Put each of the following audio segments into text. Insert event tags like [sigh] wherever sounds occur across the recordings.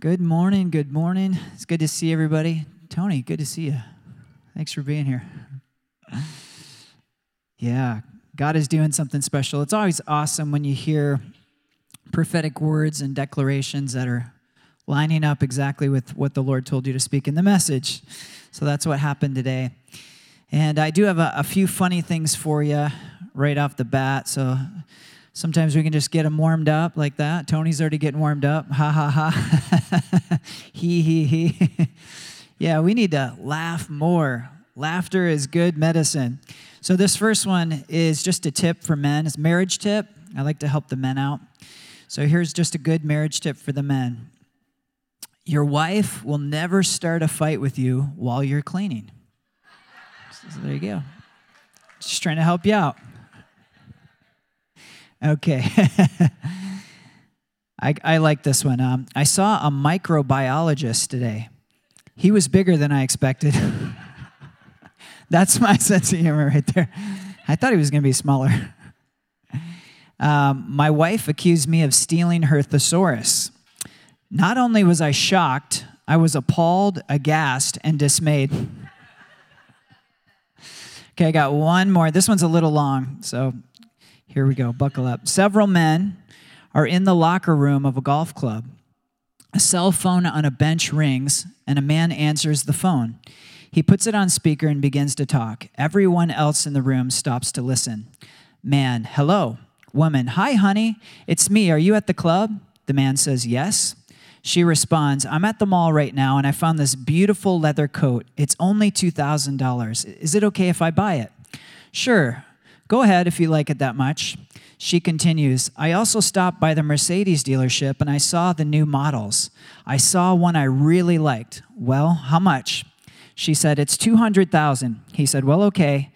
Good morning. Good morning. It's good to see everybody. Tony, good to see you. Thanks for being here. Yeah, God is doing something special. It's always awesome when you hear prophetic words and declarations that are lining up exactly with what the Lord told you to speak in the message. So that's what happened today. And I do have a, a few funny things for you right off the bat. So sometimes we can just get them warmed up like that. Tony's already getting warmed up. Ha ha ha. [laughs] he he he. [laughs] yeah, we need to laugh more. Laughter is good medicine. So this first one is just a tip for men. It's marriage tip. I like to help the men out. So here's just a good marriage tip for the men. Your wife will never start a fight with you while you're cleaning. So there you go. Just trying to help you out. Okay. [laughs] I, I like this one. Um, I saw a microbiologist today. He was bigger than I expected. [laughs] That's my [laughs] sense of humor right there. I thought he was going to be smaller. Um, my wife accused me of stealing her thesaurus. Not only was I shocked, I was appalled, aghast, and dismayed. Okay, I got one more. This one's a little long, so here we go. Buckle up. Several men are in the locker room of a golf club. A cell phone on a bench rings, and a man answers the phone. He puts it on speaker and begins to talk. Everyone else in the room stops to listen. Man, hello. Woman, hi, honey. It's me. Are you at the club? The man says, yes. She responds, I'm at the mall right now and I found this beautiful leather coat. It's only $2,000. Is it okay if I buy it? Sure. Go ahead if you like it that much. She continues, I also stopped by the Mercedes dealership and I saw the new models. I saw one I really liked. Well, how much? She said, It's 200,000. He said, Well, okay.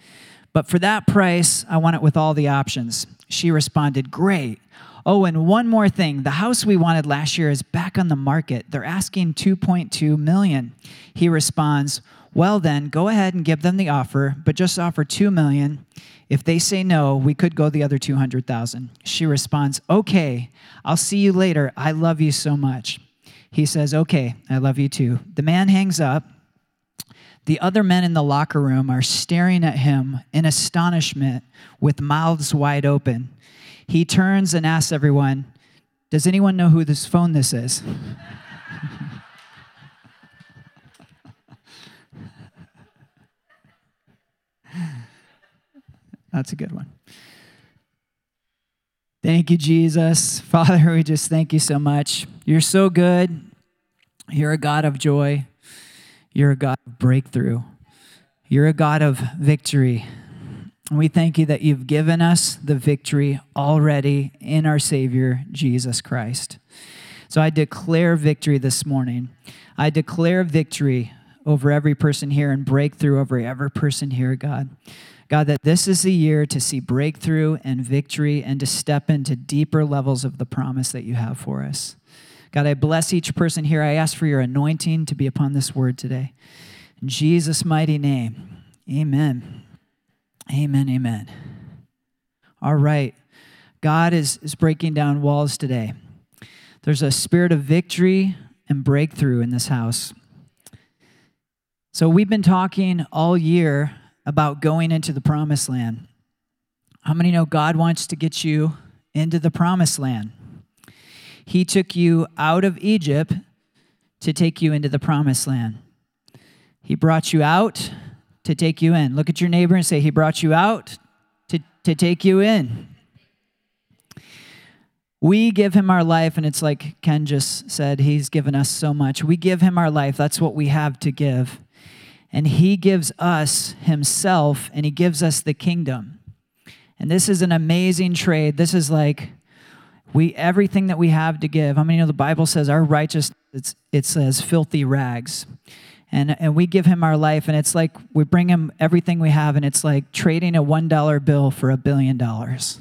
But for that price, I want it with all the options. She responded, Great. Oh, and one more thing. The house we wanted last year is back on the market. They're asking 2.2 million. He responds, "Well then, go ahead and give them the offer, but just offer 2 million. If they say no, we could go the other 200,000." She responds, "Okay. I'll see you later. I love you so much." He says, "Okay, I love you too." The man hangs up. The other men in the locker room are staring at him in astonishment with mouths wide open. He turns and asks everyone, Does anyone know who this phone this is? [laughs] That's a good one. Thank you, Jesus. [laughs] Father, we just thank you so much. You're so good. You're a God of joy. You're a God of breakthrough. You're a God of victory. And we thank you that you've given us the victory already in our Savior, Jesus Christ. So I declare victory this morning. I declare victory over every person here and breakthrough over every person here, God. God, that this is the year to see breakthrough and victory and to step into deeper levels of the promise that you have for us. God, I bless each person here. I ask for your anointing to be upon this word today. In Jesus' mighty name, amen. Amen, amen. All right. God is, is breaking down walls today. There's a spirit of victory and breakthrough in this house. So, we've been talking all year about going into the promised land. How many know God wants to get you into the promised land? He took you out of Egypt to take you into the promised land. He brought you out to take you in. Look at your neighbor and say, He brought you out to, to take you in. We give him our life, and it's like Ken just said, He's given us so much. We give him our life, that's what we have to give. And he gives us himself, and he gives us the kingdom. And this is an amazing trade. This is like we everything that we have to give. I mean, you know the Bible says our righteousness it's, it says filthy rags and, and we give him our life and it's like we bring him everything we have and it's like trading a one dollar bill for a billion dollars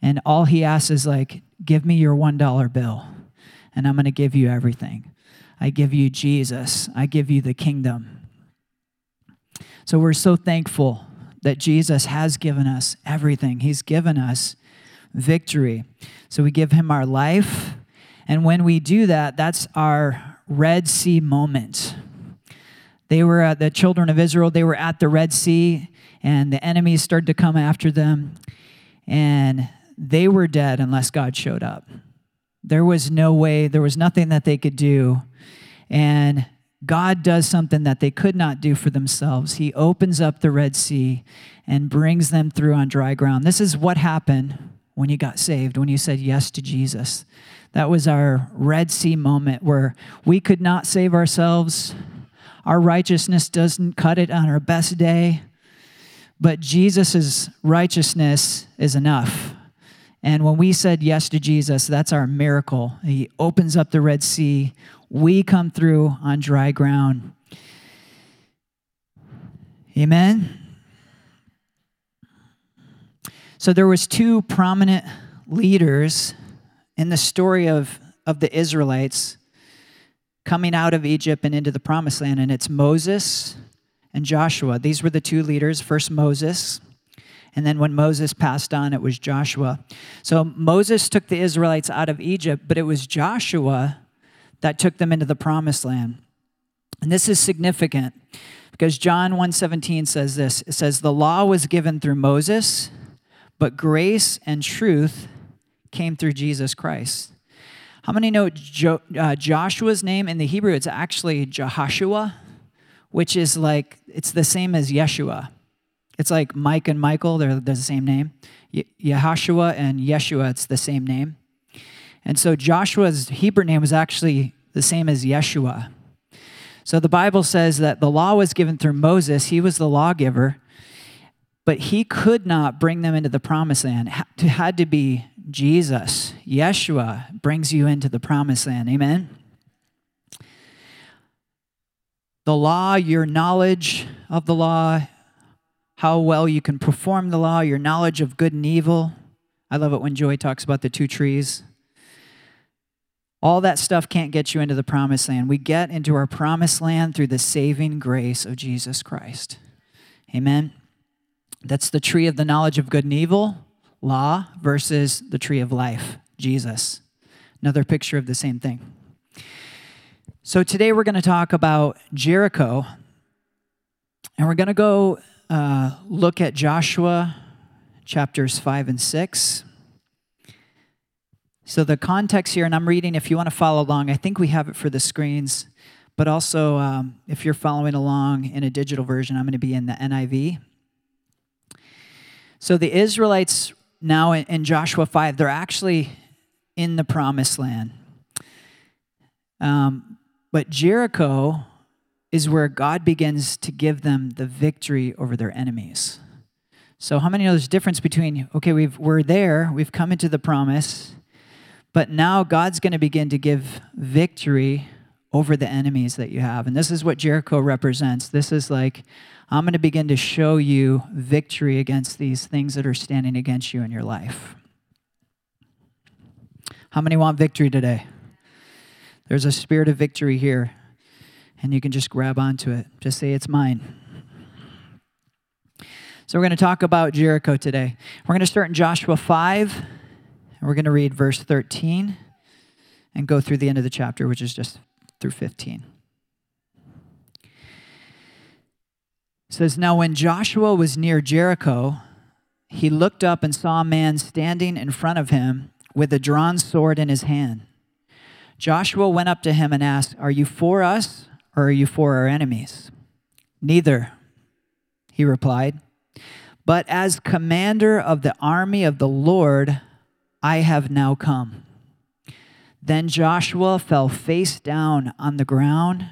and all he asks is like give me your one dollar bill and i'm going to give you everything i give you jesus i give you the kingdom so we're so thankful that jesus has given us everything he's given us victory so we give him our life And when we do that, that's our Red Sea moment. They were at the children of Israel, they were at the Red Sea, and the enemies started to come after them. And they were dead unless God showed up. There was no way, there was nothing that they could do. And God does something that they could not do for themselves. He opens up the Red Sea and brings them through on dry ground. This is what happened when you got saved, when you said yes to Jesus. That was our Red Sea moment where we could not save ourselves. Our righteousness doesn't cut it on our best day, but Jesus' righteousness is enough. And when we said yes to Jesus, that's our miracle. He opens up the Red Sea. We come through on dry ground. Amen. So there was two prominent leaders in the story of, of the Israelites coming out of Egypt and into the promised land, and it's Moses and Joshua. These were the two leaders. First, Moses, and then when Moses passed on, it was Joshua. So Moses took the Israelites out of Egypt, but it was Joshua that took them into the promised land. And this is significant because John 1:17 says this. It says the law was given through Moses, but grace and truth came through Jesus Christ. How many know jo- uh, Joshua's name in the Hebrew? It's actually Jehoshua, which is like, it's the same as Yeshua. It's like Mike and Michael, they're, they're the same name. Ye- Yehoshua and Yeshua, it's the same name. And so Joshua's Hebrew name was actually the same as Yeshua. So the Bible says that the law was given through Moses, he was the lawgiver, but he could not bring them into the promised land. It had to be Jesus. Yeshua brings you into the promised land. Amen. The law, your knowledge of the law, how well you can perform the law, your knowledge of good and evil. I love it when Joy talks about the two trees. All that stuff can't get you into the promised land. We get into our promised land through the saving grace of Jesus Christ. Amen. That's the tree of the knowledge of good and evil, law, versus the tree of life, Jesus. Another picture of the same thing. So today we're going to talk about Jericho, and we're going to go uh, look at Joshua chapters 5 and 6. So the context here, and I'm reading if you want to follow along, I think we have it for the screens, but also um, if you're following along in a digital version, I'm going to be in the NIV. So the Israelites now in, Joshua 5, they're actually in the promised land. Um, but Jericho is where God begins to give them the victory over their enemies. So, how many know there's a difference between, okay, we've, we're there, we've come into the promise, but now God's going to begin to give victory over the enemies that you have. And this is what Jericho represents. This is like, I'm going to begin to show you victory against these things that are standing against you in your life. How many want victory today? There's a spirit of victory here, and you can just grab onto it. Just say, It's mine. So, we're going to talk about Jericho today. We're going to start in Joshua 5, and we're going to read verse 13 and go through the end of the chapter, which is just through 15. It says, Now when Joshua was near Jericho, he looked up and saw a man standing in front of him with a drawn sword in his hand. Joshua went up to him and asked, Are you for us or are you for our enemies? Neither, he replied. But as commander of the army of the Lord, I have now come. Then Joshua fell face down on the ground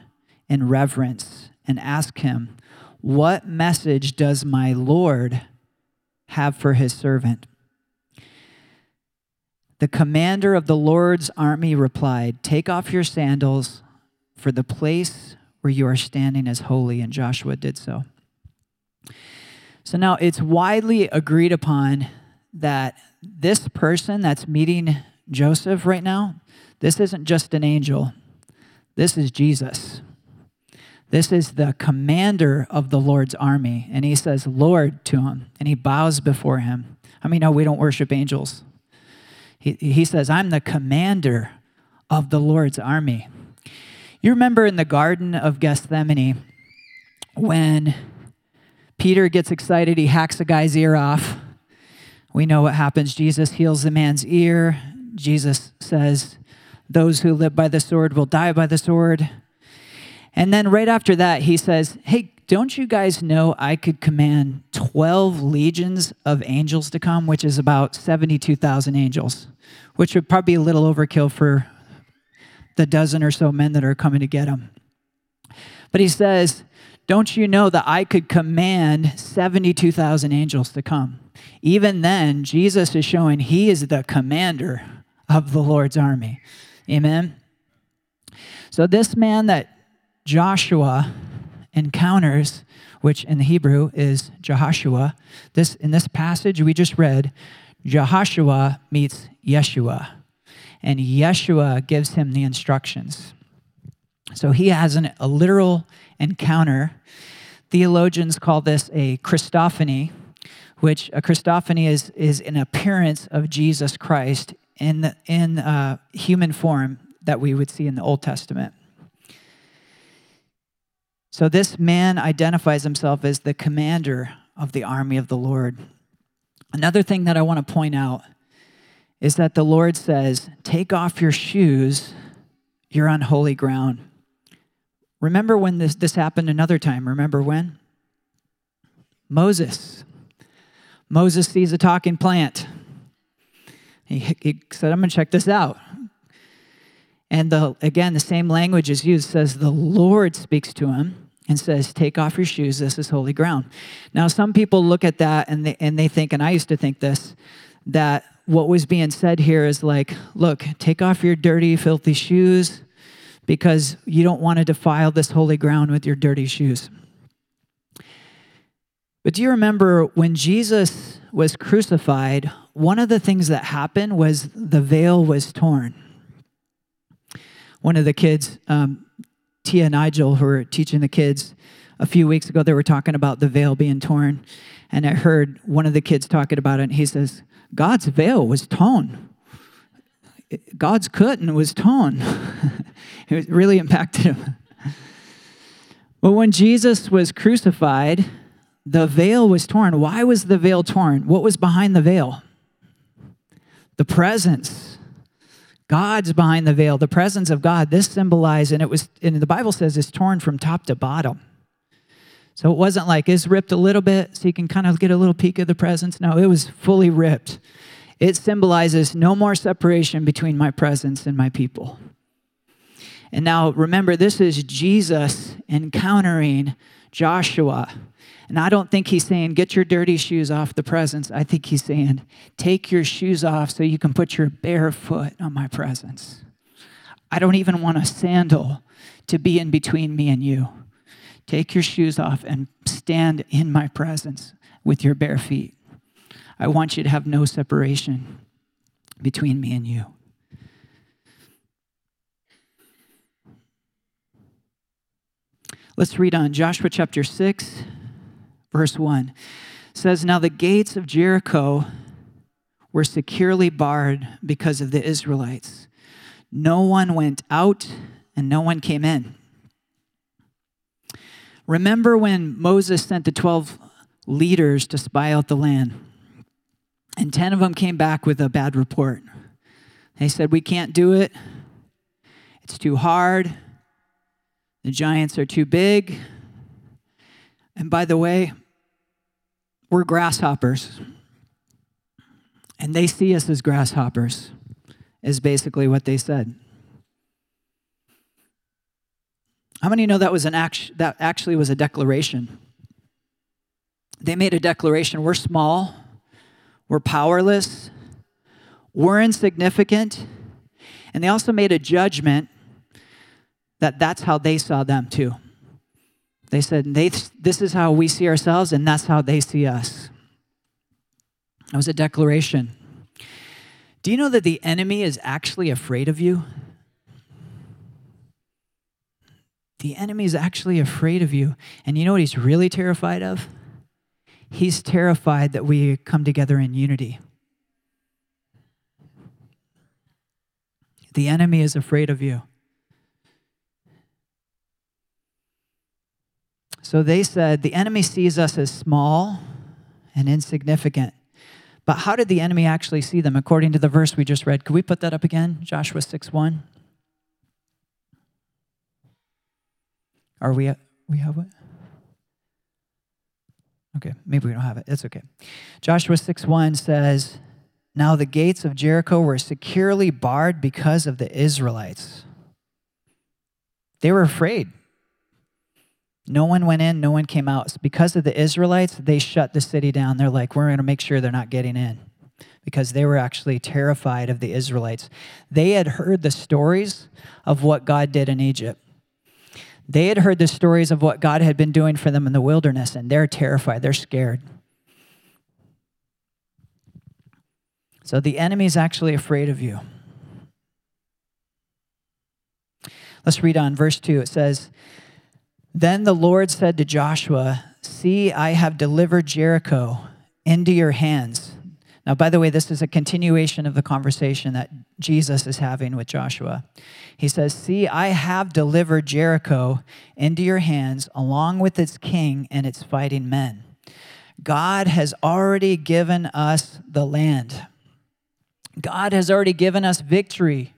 in reverence and asked him, What message does my Lord have for his servant? The commander of the Lord's army replied, Take off your sandals, for the place where you are standing is holy. And Joshua did so. So now it's widely agreed upon that this person that's meeting Joseph right now, this isn't just an angel, this is Jesus. This is the commander of the Lord's army. And he says, Lord to him, and he bows before him. I mean, no, we don't worship angels. He, he says, I'm the commander of the Lord's army. You remember in the Garden of Gethsemane when Peter gets excited, he hacks a guy's ear off. We know what happens. Jesus heals the man's ear. Jesus says, Those who live by the sword will die by the sword. And then right after that, he says, Hey, don't you guys know I could command 12 legions of angels to come, which is about 72,000 angels, which would probably be a little overkill for the dozen or so men that are coming to get him. But he says, Don't you know that I could command 72,000 angels to come? Even then, Jesus is showing he is the commander of the Lord's army. Amen. So, this man that Joshua encounters, which in the Hebrew is Jehoshua, this, in this passage we just read, Jehoshua meets Yeshua, and Yeshua gives him the instructions. So he has an, a literal encounter. Theologians call this a Christophany, which a Christophany is, is an appearance of Jesus Christ in, in uh, human form that we would see in the Old Testament. So this man identifies himself as the commander of the army of the Lord. Another thing that I want to point out is that the Lord says, Take off your shoes, you're on holy ground. Remember when this, this happened another time? Remember when? Moses. Moses sees a talking plant. He, he said, I'm going to check this out. And the, again, the same language is used, says the Lord speaks to him and says, Take off your shoes, this is holy ground. Now, some people look at that and they, and they think, and I used to think this, that what was being said here is like, Look, take off your dirty, filthy shoes because you don't want to defile this holy ground with your dirty shoes. But do you remember when Jesus was crucified, one of the things that happened was the veil was torn. One of the kids, um, Tia and Nigel, who were teaching the kids a few weeks ago, they were talking about the veil being torn. And I heard one of the kids talking about it, and he says, God's veil was torn. God's curtain was torn. [laughs] it really impacted him. But when Jesus was crucified, the veil was torn. Why was the veil torn? What was behind the veil? The presence. God's behind the veil, the presence of God. This symbolized, and it was, and the Bible says it's torn from top to bottom. So it wasn't like it's ripped a little bit so you can kind of get a little peek of the presence. No, it was fully ripped. It symbolizes no more separation between my presence and my people. And now remember, this is Jesus encountering Joshua. And I don't think he's saying, get your dirty shoes off the presence. I think he's saying, take your shoes off so you can put your bare foot on my presence. I don't even want a sandal to be in between me and you. Take your shoes off and stand in my presence with your bare feet. I want you to have no separation between me and you. Let's read on Joshua chapter 6, verse 1. says, Now the gates of Jericho were securely barred because of the Israelites. No one went out and no one came in. Remember when Moses sent the 12 leaders to spy out the land? And 10 of them came back with a bad report. They said, We can't do it. It's too hard. The giants are too big. And by the way, we're grasshoppers. And they see us as grasshoppers, is basically what they said. How many know that was an act, that actually was a declaration? They made a declaration. We're small, we're powerless, we're insignificant. And they also made a judgment that that's how they saw them too. They said, they, This is how we see ourselves, and that's how they see us. It was a declaration. Do you know that the enemy is actually afraid of you? The enemy is actually afraid of you. And you know what he's really terrified of? He's terrified that we come together in unity. The enemy is afraid of you. So they said, The enemy sees us as small and insignificant. But how did the enemy actually see them according to the verse we just read? Could we put that up again? Joshua 6 1. Are we, we have it? Okay, maybe we don't have it. It's okay. Joshua 6 1 says, Now the gates of Jericho were securely barred because of the Israelites. They were afraid. No one went in, no one came out. Because of the Israelites, they shut the city down. They're like, we're going to make sure they're not getting in because they were actually terrified of the Israelites. They had heard the stories of what God did in Egypt. They had heard the stories of what God had been doing for them in the wilderness, and they're terrified. They're scared. So the enemy is actually afraid of you. Let's read on verse 2. It says, then the Lord said to Joshua, See, I have delivered Jericho into your hands. Now, by the way, this is a continuation of the conversation that Jesus is having with Joshua. He says, See, I have delivered Jericho into your hands, along with its king and its fighting men. God has already given us the land. God has already given us victory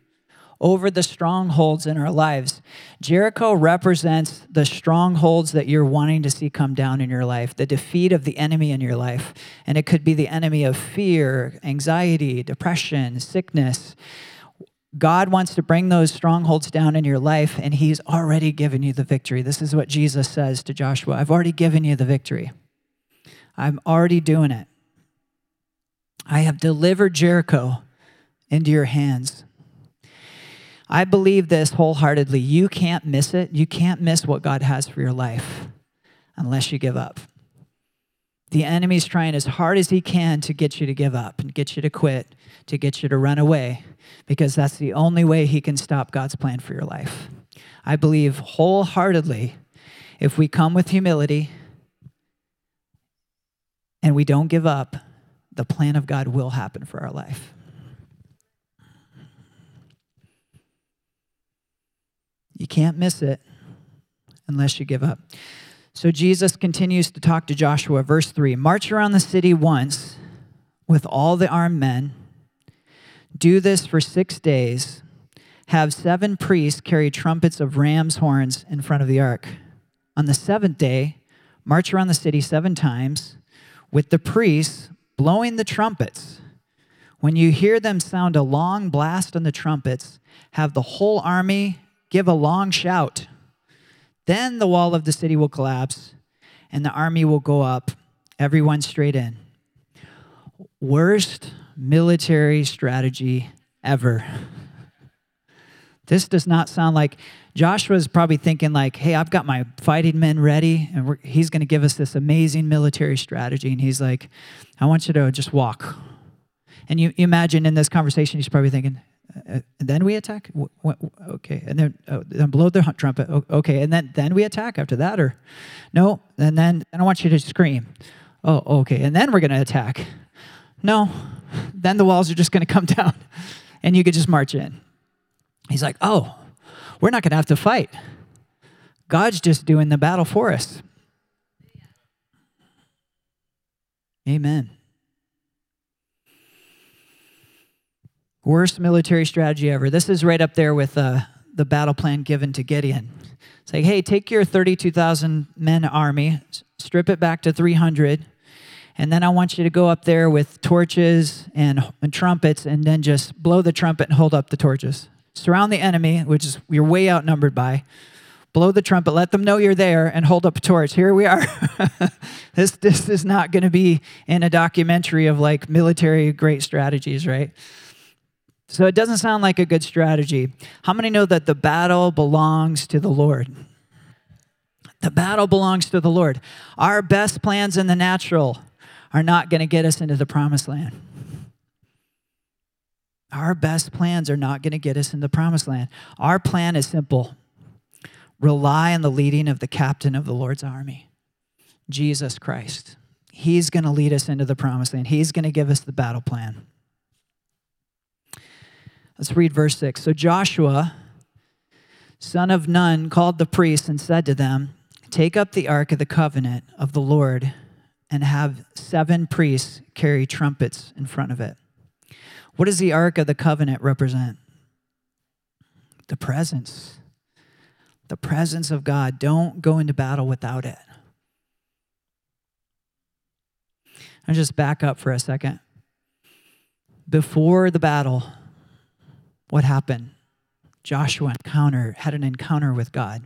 over the strongholds in our lives. Jericho represents the strongholds that you're wanting to see come down in your life, the defeat of the enemy in your life. And it could be the enemy of fear, anxiety, depression, sickness. God wants to bring those strongholds down in your life, and He's already given you the victory. This is what Jesus says to Joshua I've already given you the victory. I'm already doing it. I have delivered Jericho into your hands. I believe this wholeheartedly. You can't miss it. You can't miss what God has for your life unless you give up. The enemy's trying as hard as he can to get you to give up and get you to quit, to get you to run away, because that's the only way he can stop God's plan for your life. I believe wholeheartedly if we come with humility and we don't give up, the plan of God will happen for our life. You can't miss it unless you give up. So Jesus continues to talk to Joshua, verse 3 March around the city once with all the armed men. Do this for six days. Have seven priests carry trumpets of ram's horns in front of the ark. On the seventh day, march around the city seven times with the priests blowing the trumpets. When you hear them sound a long blast on the trumpets, have the whole army give a long shout. Then the wall of the city will collapse and the army will go up, everyone straight in. Worst military strategy ever. This does not sound like Joshua's probably thinking like, "Hey, I've got my fighting men ready, and he's going to give us this amazing military strategy." And he's like, "I want you to just walk." And you, you imagine in this conversation, he's probably thinking, uh, then we attack? Okay and then, uh, then blow the trumpet okay and then then we attack after that or? No and then and i want you to scream. Oh okay and then we're to attack. No then the walls are just to [laughs] come down and you could just march in. He's like oh we're not to have to fight. God's just doing the battle for us. Amen Worst military strategy ever. This is right up there with uh, the battle plan given to Gideon. It's like, hey, take your 32,000 men army, strip it back to 300, and then I want you to go up there with torches and, and trumpets, and then just blow the trumpet and hold up the torches. Surround the enemy, which is you're way outnumbered by. Blow the trumpet, let them know you're there, and hold up a torch. Here we are. [laughs] this, this is not going to be in a documentary of like military great strategies, right? So it doesn't sound like a good strategy. How many know that the battle belongs to the Lord? The battle belongs to the Lord. Our best plans in the natural are not going to get us into the promised land. Our best plans are not going to get us into the promised land. Our plan is simple rely on the leading of the captain of the Lord's army, Jesus Christ. He's going to lead us into the promised land, He's going to give us the battle plan. Let's read verse 6. So Joshua, son of Nun, called the priests and said to them, Take up the ark of the covenant of the Lord and have seven priests carry trumpets in front of it. What does the ark of the covenant represent? The presence. The presence of God. Don't go into battle without it. I'll just back up for a second. Before the battle, what happened? Joshua encounter had an encounter with God.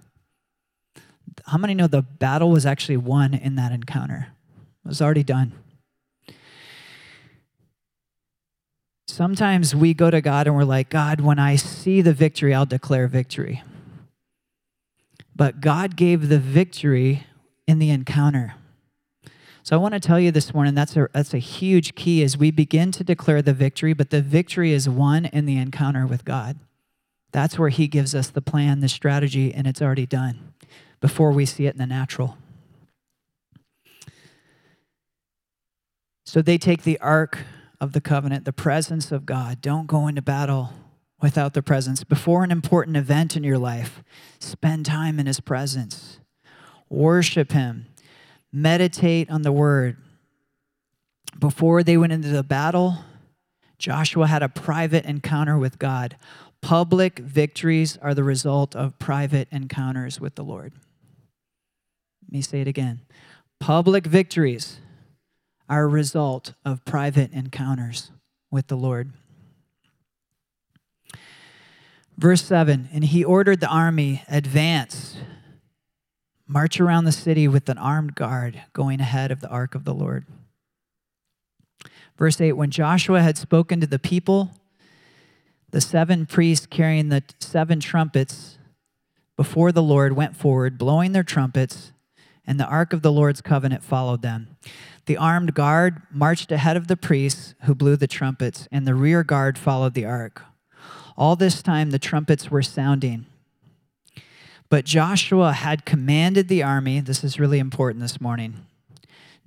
How many know the battle was actually won in that encounter? It was already done. Sometimes we go to God and we're like, God, when I see the victory, I'll declare victory. But God gave the victory in the encounter. So I want to tell you this morning that's a that's a huge key as we begin to declare the victory, but the victory is won in the encounter with God. That's where he gives us the plan, the strategy, and it's already done before we see it in the natural. So they take the ark of the covenant, the presence of God. Don't go into battle without the presence. Before an important event in your life, spend time in his presence. Worship him. Meditate on the word. Before they went into the battle, Joshua had a private encounter with God. Public victories are the result of private encounters with the Lord. Let me say it again. Public victories are a result of private encounters with the Lord. Verse 7 And he ordered the army, advance, march around the city with an armed guard going ahead of the ark of the Lord. Verse 8 When Joshua had spoken to the people, the seven priests carrying the seven trumpets before the Lord went forward, blowing their trumpets and the ark of the Lord's covenant followed them. The armed guard marched ahead of the priests who blew the trumpets, and the rear guard followed the ark. All this time the trumpets were sounding. But Joshua had commanded the army, this is really important this morning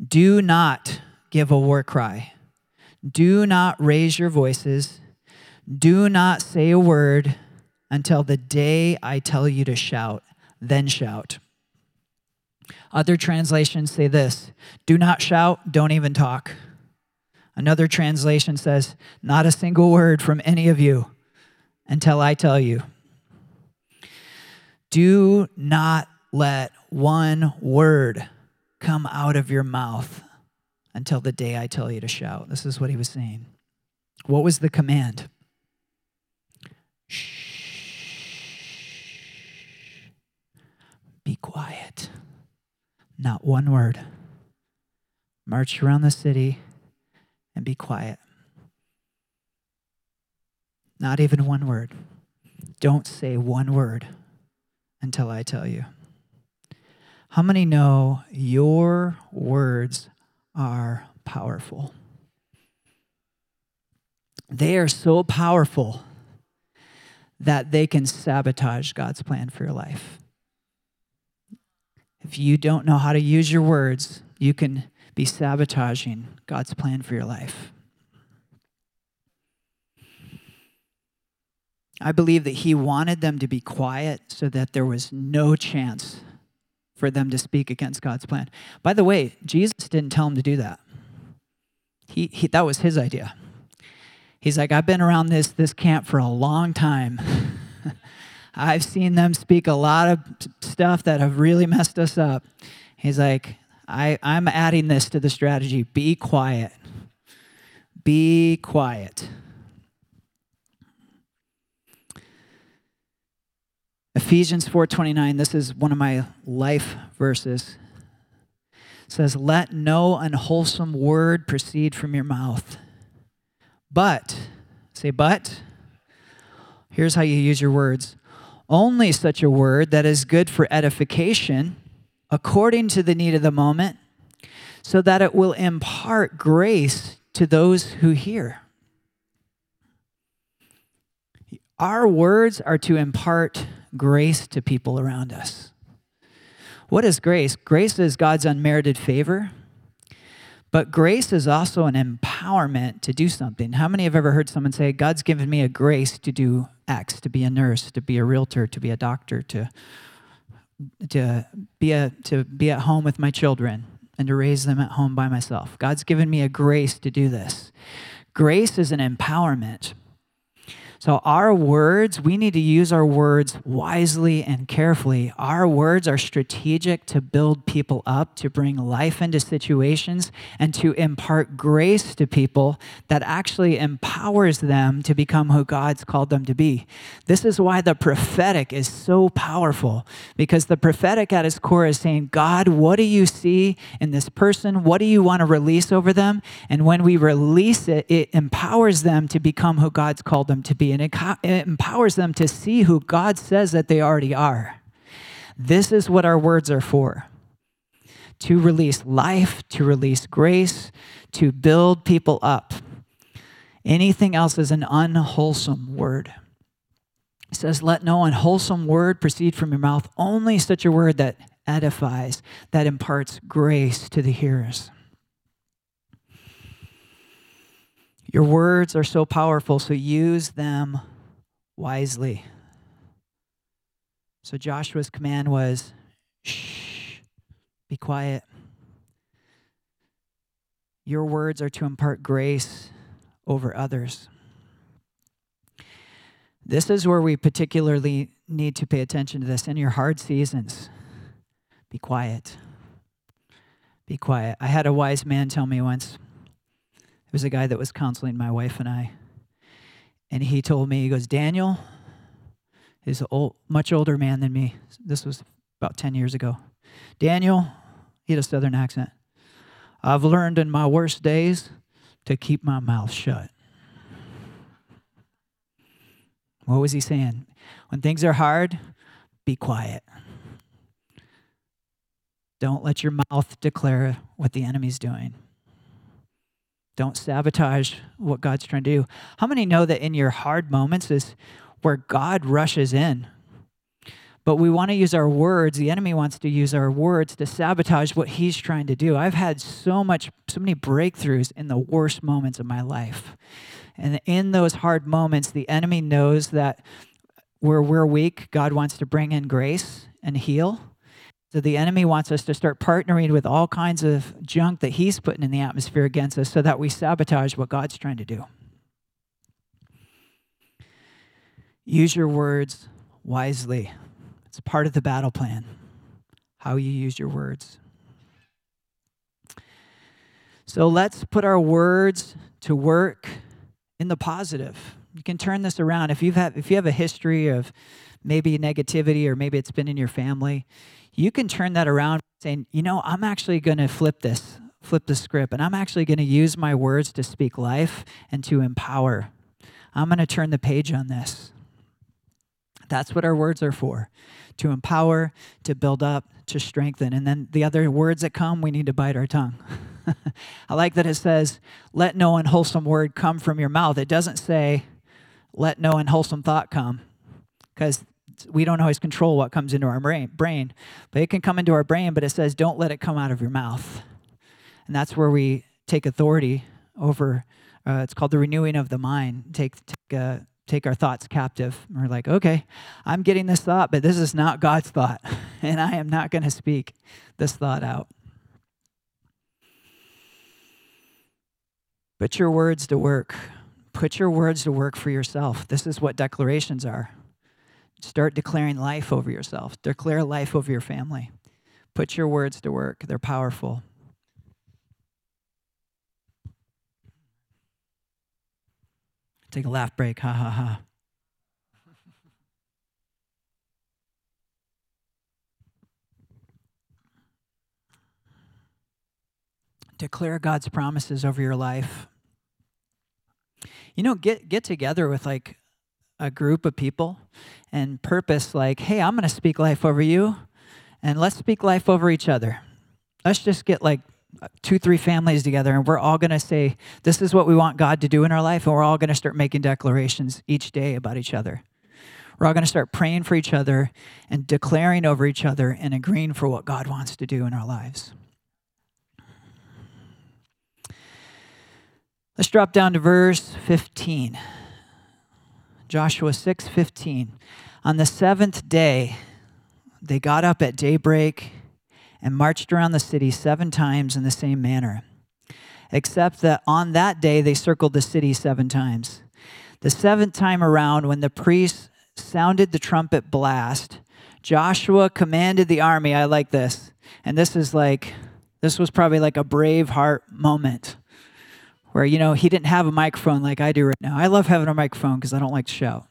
do not give a war cry, do not raise your voices, do not say a word until the day I tell you to shout, then shout. Other translations say this do not shout, don't even talk. Another translation says, not a single word from any of you until I tell you. Do not let one word come out of your mouth until the day I tell you to shout. This is what he was saying. What was the command? Shh. Be quiet. Not one word. March around the city and be quiet. Not even one word. Don't say one word until I tell you. How many know your words are powerful? They are so powerful that they can sabotage God's plan for your life. If you don't know how to use your words, you can be sabotaging God's plan for your life. I believe that he wanted them to be quiet so that there was no chance for them to speak against God's plan. By the way, Jesus didn't tell him to do that. He, he, that was his idea. He's like, I've been around this, this camp for a long time. [laughs] I've seen them speak a lot of stuff that have really messed us up. He's like, I, I'm adding this to the strategy be quiet. Be quiet. Ephesians 4:29 this is one of my life verses It says let no unwholesome word proceed from your mouth but say but here's how you use your words only such a word that is good for edification according to the need of the moment, so that it will impart grace to those who hear. Our words are to impart grace to people around us. What is grace? Grace is God's unmerited favor. But grace is also an empowerment to do something. How many have ever heard someone say, God's given me a grace to do X, to be a nurse, to be a realtor, to be a doctor, to, to, be, a, to be at home with my children and to raise them at home by myself? God's given me a grace to do this. Grace is an empowerment. So, our words, we need to use our words wisely and carefully. Our words are strategic to build people up, to bring life into situations, and to impart grace to people that actually empowers them to become who God's called them to be. This is why the prophetic is so powerful, because the prophetic at its core is saying, God, what do you see in this person? What do you want to release over them? And when we release it, it empowers them to become who God's called them to be and it, empowers them to see who God says that they already are. This is what our words are for to release life, to release grace, to build people up. Anything else is an unwholesome word. It says, Let no unwholesome word proceed from your mouth, only such a word that edifies, that imparts grace to the hearers. Your words are so powerful, so use them wisely. So Joshua's command was shh, be quiet. Your words are to impart grace over others. This is where we particularly need to pay attention to this in your hard seasons. Be quiet. Be quiet. I had a wise man tell me once it was a guy that was counseling my wife and I. And he told me, he goes, Daniel is a much older man than me. This was about 10 years ago. Daniel, he had a southern accent. I've learned in my worst days to keep my mouth shut. What was he saying? When things are hard, be quiet. Don't let your mouth declare what the enemy's doing. Don't sabotage what God's trying to do. How many know that in your hard moments is where God rushes in? But we want to use our words. The enemy wants to use our words to sabotage what he's trying to do. I've had so much, so many breakthroughs in the worst moments of my life. And in those hard moments, the enemy knows that where we're weak, God wants to bring in grace and heal. So the enemy wants us to start partnering with all kinds of junk that he's putting in the atmosphere against us so that we sabotage what God's trying to do. Use your words wisely. It's part of the battle plan, how you use your words. So let's put our words to work in the positive. You can turn this around. If, you've had, if you have a history of maybe negativity or maybe it's been in your family, you can turn that around saying, you know, I'm actually going to flip this, flip the script, and I'm actually going to use my words to speak life and to empower. I'm going to turn the page on this. That's what our words are for to empower, to build up, to strengthen. And then the other words that come, we need to bite our tongue. [laughs] I like that it says, let no unwholesome word come from your mouth. It doesn't say, let no unwholesome thought come, because we don't always control what comes into our brain, brain, but it can come into our brain, but it says, don't let it come out of your mouth. And that's where we take authority over, uh, it's called the renewing of the mind. Take, take, uh, take our thoughts captive. And we're like, okay, I'm getting this thought, but this is not God's thought. [laughs] And I am not going to speak this thought out. Put your words to work. Put your words to work for yourself. This is what declarations are. Start declaring life over yourself, declare life over your family. Put your words to work, they're powerful. Take a laugh break. Ha ha ha. Declare God's promises over your life. You know, get get together with like a group of people and purpose like, hey, I'm going to speak life over you, and let's speak life over each other. Let's just get like two, three families together, and we're all going to say, this is what we want God to do in our life, and we're all going to start making declarations each day about each other. We're all going to start praying for each other and declaring over each other and agreeing for what God wants to do in our lives. Let's drop down to verse 15. Joshua 6:15. On the seventh day, they got up at daybreak and marched around the city seven times in the same manner, except that on that day they circled the city seven times. The seventh time around, when the priests sounded the trumpet blast, Joshua commanded the army. I like this. And this is like, this was probably like a Braveheart moment where, you know, he didn't have a microphone like I do right now. I love having a microphone because I don't like to shout.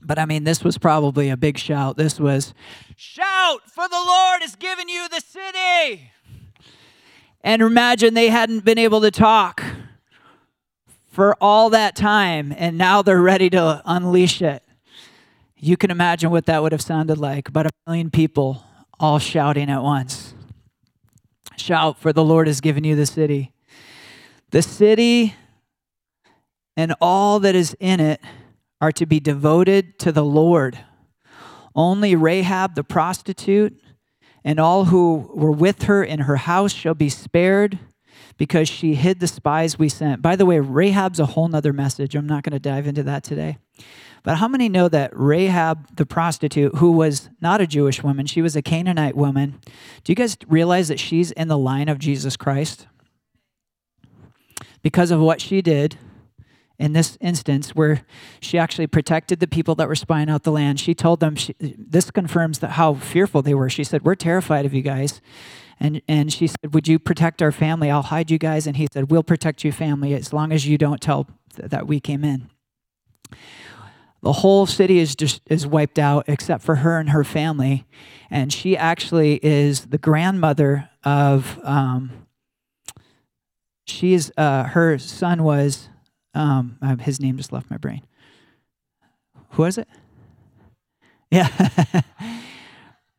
But I mean, this was probably a big shout. This was, Shout, for the Lord has given you the city. And imagine they hadn't been able to talk for all that time, and now they're ready to unleash it. You can imagine what that would have sounded like about a million people all shouting at once. Shout, for the Lord has given you the city. The city and all that is in it are to be devoted to the Lord. Only Rahab the prostitute and all who were with her in her house shall be spared because she hid the spies we sent. By the way, Rahab's a whole nother message. I'm not going to dive into that today. But how many know that Rahab the prostitute, who was not a Jewish woman, she was a Canaanite woman, do you guys realize that she's in the line of Jesus Christ? Because of what she did in this instance where she actually protected the people that were spying out the land. She told them, she, this confirms that how fearful they were. She said, We're terrified of you guys. And, and she said, Would you protect our family? I'll hide you guys. And he said, We'll protect you, family, as long as you don't tell th- that we came in. The whole city is just is wiped out except for her and her family. And she actually is the grandmother of um, she's uh, her son was um, his name just left my brain. Who was it? [laughs] Yeah. [laughs]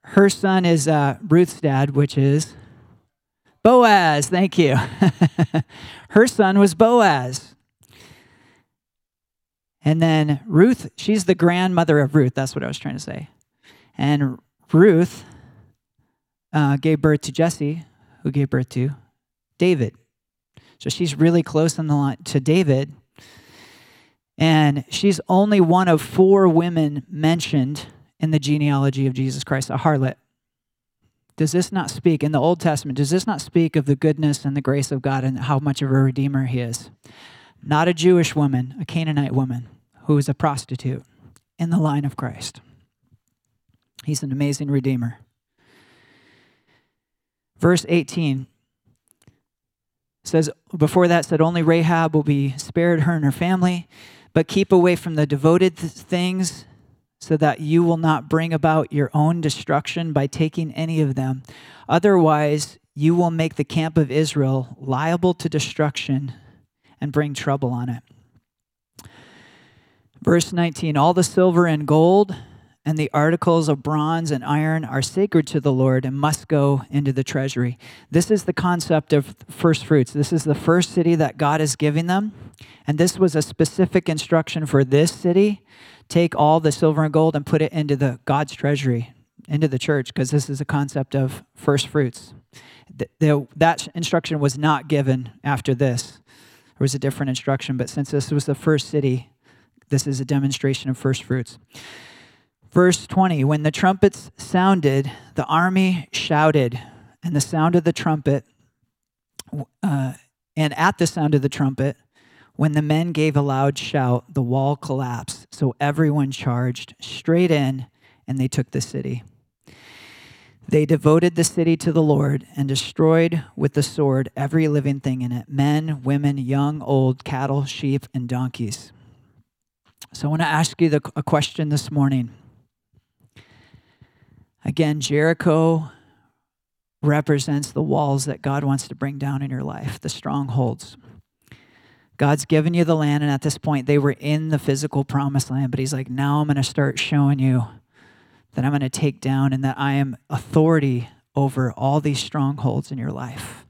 Her son is uh, Ruth's dad, which is Boaz. Thank you. [laughs] Her son was Boaz. And then Ruth, she's the grandmother of Ruth. That's what I was trying to say. And Ruth uh, gave birth to Jesse, who gave birth to David. So she's really close in the line to David. And she's only one of four women mentioned in the genealogy of Jesus Christ, a harlot. Does this not speak, in the Old Testament, does this not speak of the goodness and the grace of God and how much of a redeemer he is? Not a Jewish woman, a Canaanite woman who is a prostitute in the line of Christ. He's an amazing redeemer. Verse 18 says, before that said, only Rahab will be spared, her and her family but keep away from the devoted things so that you will not bring about your own destruction by taking any of them. Otherwise, you will make the camp of Israel liable to destruction and bring trouble on it. Verse 19 All the silver and gold and the articles of bronze and iron are sacred to the Lord and must go into the treasury. This is the concept of first fruits. This is the first city that God is giving them. And this was a specific instruction for this city. Take all the silver and gold and put it into the God's treasury, into the church, because this is a concept of first fruits. The, the, that instruction was not given after this. There was a different instruction, but since this was the first city, this is a demonstration of first fruits. Verse 20 When the trumpets sounded, the army shouted, and the sound of the trumpet, uh, and at the sound of the trumpet, when the men gave a loud shout, the wall collapsed. So everyone charged straight in, and they took the city. They devoted the city to the Lord and destroyed with the sword every living thing in it men, women, young, old, cattle, sheep, and donkeys. So I want to ask you the, a question this morning. Again, Jericho represents the walls that God wants to bring down in your life, the strongholds. God's given you the land, and at this point, they were in the physical promised land, but He's like, now I'm going to start showing you that I'm going to take down and that I am authority over all these strongholds in your life.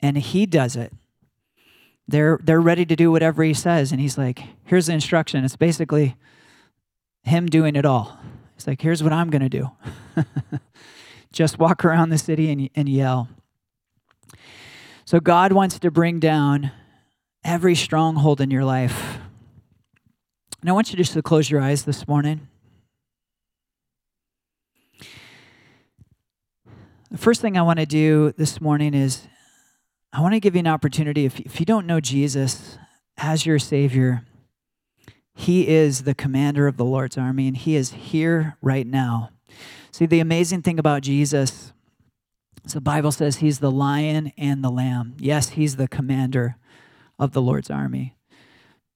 And He does it. They're, they're ready to do whatever He says, and He's like, here's the instruction. It's basically Him doing it all. He's like, here's what I'm going to do [laughs] just walk around the city and, and yell. So God wants to bring down every stronghold in your life. And I want you just to close your eyes this morning. The first thing I want to do this morning is I want to give you an opportunity. If, if you don't know Jesus as your Savior, He is the commander of the Lord's army, and He is here right now. See, the amazing thing about Jesus the Bible says He's the lion and the lamb. Yes, He's the commander of the Lord's army,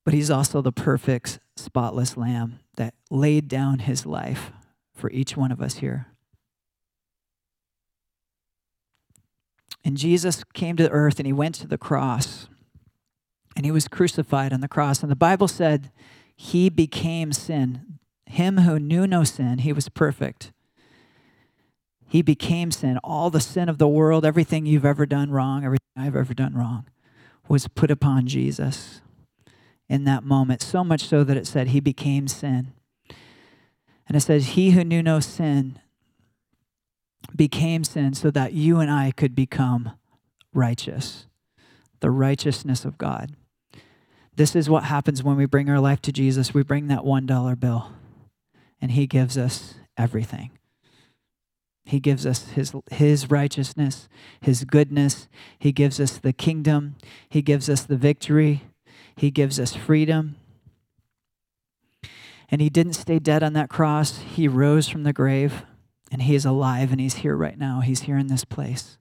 but He's also the perfect, spotless lamb that laid down His life for each one of us here. And Jesus came to earth and he went to the cross and he was crucified on the cross. And the Bible said he became sin. Him who knew no sin, he was perfect. He became sin. All the sin of the world, everything you've ever done wrong, everything I've ever done wrong, was put upon Jesus in that moment. So much so that it said he became sin. And it says, He who knew no sin became sin so that you and I could become righteous, the righteousness of God. This is what happens when we bring our life to Jesus. We bring that $1 bill, and He gives us everything. He gives us his, his righteousness, His goodness. He gives us the kingdom. He gives us the victory. He gives us freedom. And He didn't stay dead on that cross, He rose from the grave. And he is alive and he's here right now. He's here in this place.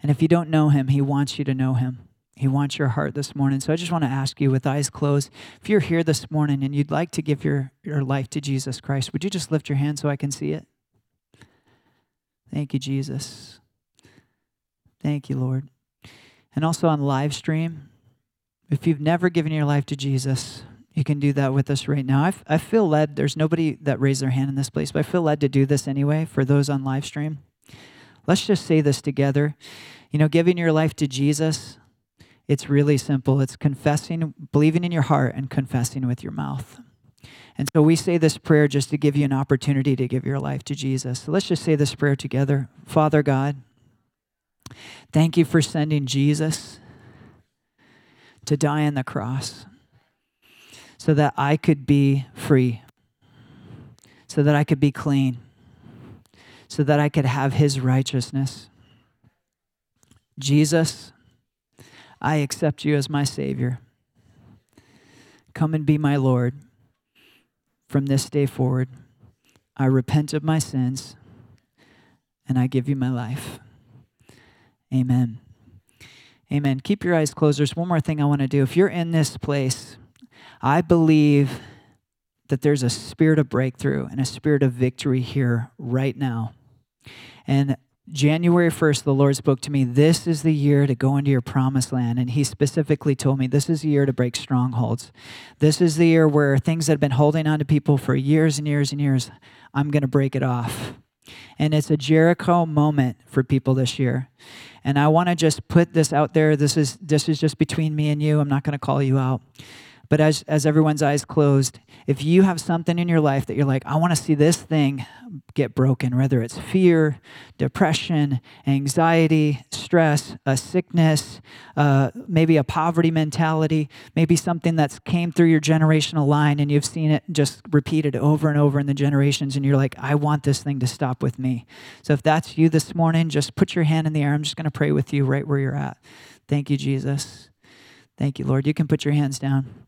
And if you don't know him, he wants you to know him. He wants your heart this morning. So I just want to ask you, with eyes closed, if you're here this morning and you'd like to give your, your life to Jesus Christ, would you just lift your hand so I can see it? Thank you, Jesus. Thank you, Lord. And also on live stream, if you've never given your life to Jesus, you can do that with us right now. I, I feel led. There's nobody that raised their hand in this place, but I feel led to do this anyway for those on live stream. Let's just say this together. You know, giving your life to Jesus, it's really simple. It's confessing, believing in your heart, and confessing with your mouth. And so we say this prayer just to give you an opportunity to give your life to Jesus. So let's just say this prayer together. Father God, thank you for sending Jesus to die on the cross so that I could be free, so that I could be clean, so that I could have his righteousness. Jesus, I accept you as my Savior. Come and be my Lord. From this day forward, I repent of my sins and I give you my life. Amen. Amen. Keep your eyes closed. There's one more thing I want to do. If you're in this place, I believe that there's a spirit of breakthrough and a spirit of victory here right now. And January 1st, the Lord spoke to me, This is the year to go into your promised land. And He specifically told me, This is the year to break strongholds. This is the year where things that have been holding on to people for years and years and years, I'm going to break it off. And it's a Jericho moment for people this year. And I want to just put this out there. This is, this is just between me and you. I'm not going to call you out. But as, as everyone's eyes closed, if you have something in your life that you're like, I want to see this thing get broken, whether it's fear, depression, anxiety, stress, a sickness, uh, maybe a poverty mentality, maybe something that's came through your generational line and you've seen it just repeated over and over in the generations, and you're like, I want this thing to stop with me. So if that's you this morning, just put your hand in the air. I'm just going to pray with you right where you're at. Thank you, Jesus. Thank you, Lord. You can put your hands down.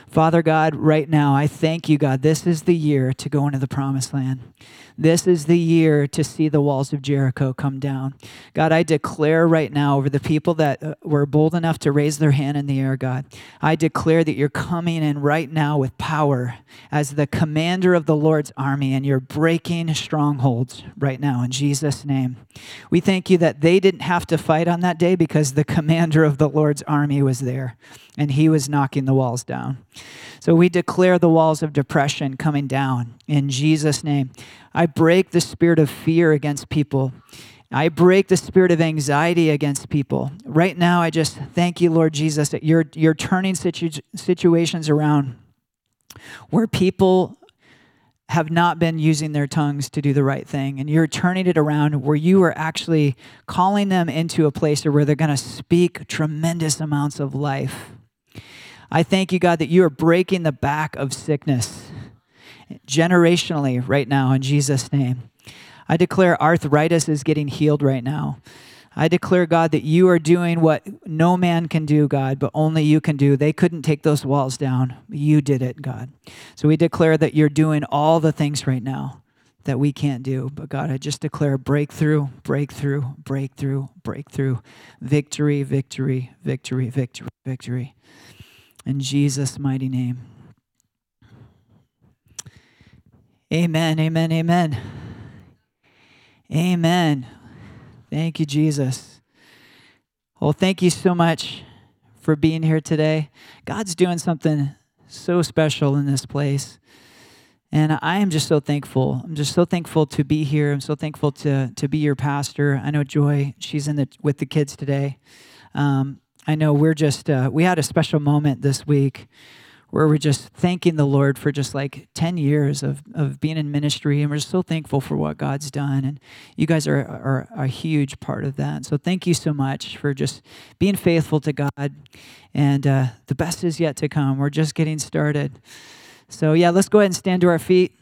Father God, right now, I thank you, God. This is the year to go into the promised land. This is the year to see the walls of Jericho come down. God, I declare right now over the people that uh, were bold enough to raise their hand in the air, God, I declare that you're coming in right now with power as the commander of the Lord's army and you're breaking strongholds right now in Jesus' name. We thank you that they didn't have to fight on that day because the commander of the Lord's army was there and he was knocking the walls down. So we declare the walls of depression coming down in Jesus' name. I break the spirit of fear against people. I break the spirit of anxiety against people. Right now, I just thank you, Lord Jesus, that you're, you're turning situ- situations around where people have not been using their tongues to do the right thing. And you're turning it around where you are actually calling them into a place where they're going to speak tremendous amounts of life I thank you, God, that you are breaking the back of sickness generationally right now in Jesus' name. I declare arthritis is getting healed right now. I declare, God, that you are doing what no man can do, God, but only you can do. They couldn't take those walls down. You did it, God. So we declare that you're doing all the things right now that we can't do. But God, I just declare breakthrough, breakthrough, breakthrough, breakthrough, victory, victory, victory, victory, victory. In Jesus' mighty name. Amen, amen, amen. Amen. Thank you, Jesus. Well, thank you so much for being here today. God's doing something so special in this place. And I am just so thankful. I'm just so thankful to be here. I'm so thankful to, to be your pastor. I know Joy, she's in the, with the kids today. Um, I know we're just, uh, we had a special moment this week where we're just thanking the Lord for just like 10 years of, of being in ministry. And we're so thankful for what God's done. And you guys are, are, are a huge part of that. So thank you so much for just being faithful to God. And uh, the best is yet to come. We're just getting started. So, yeah, let's go ahead and stand to our feet.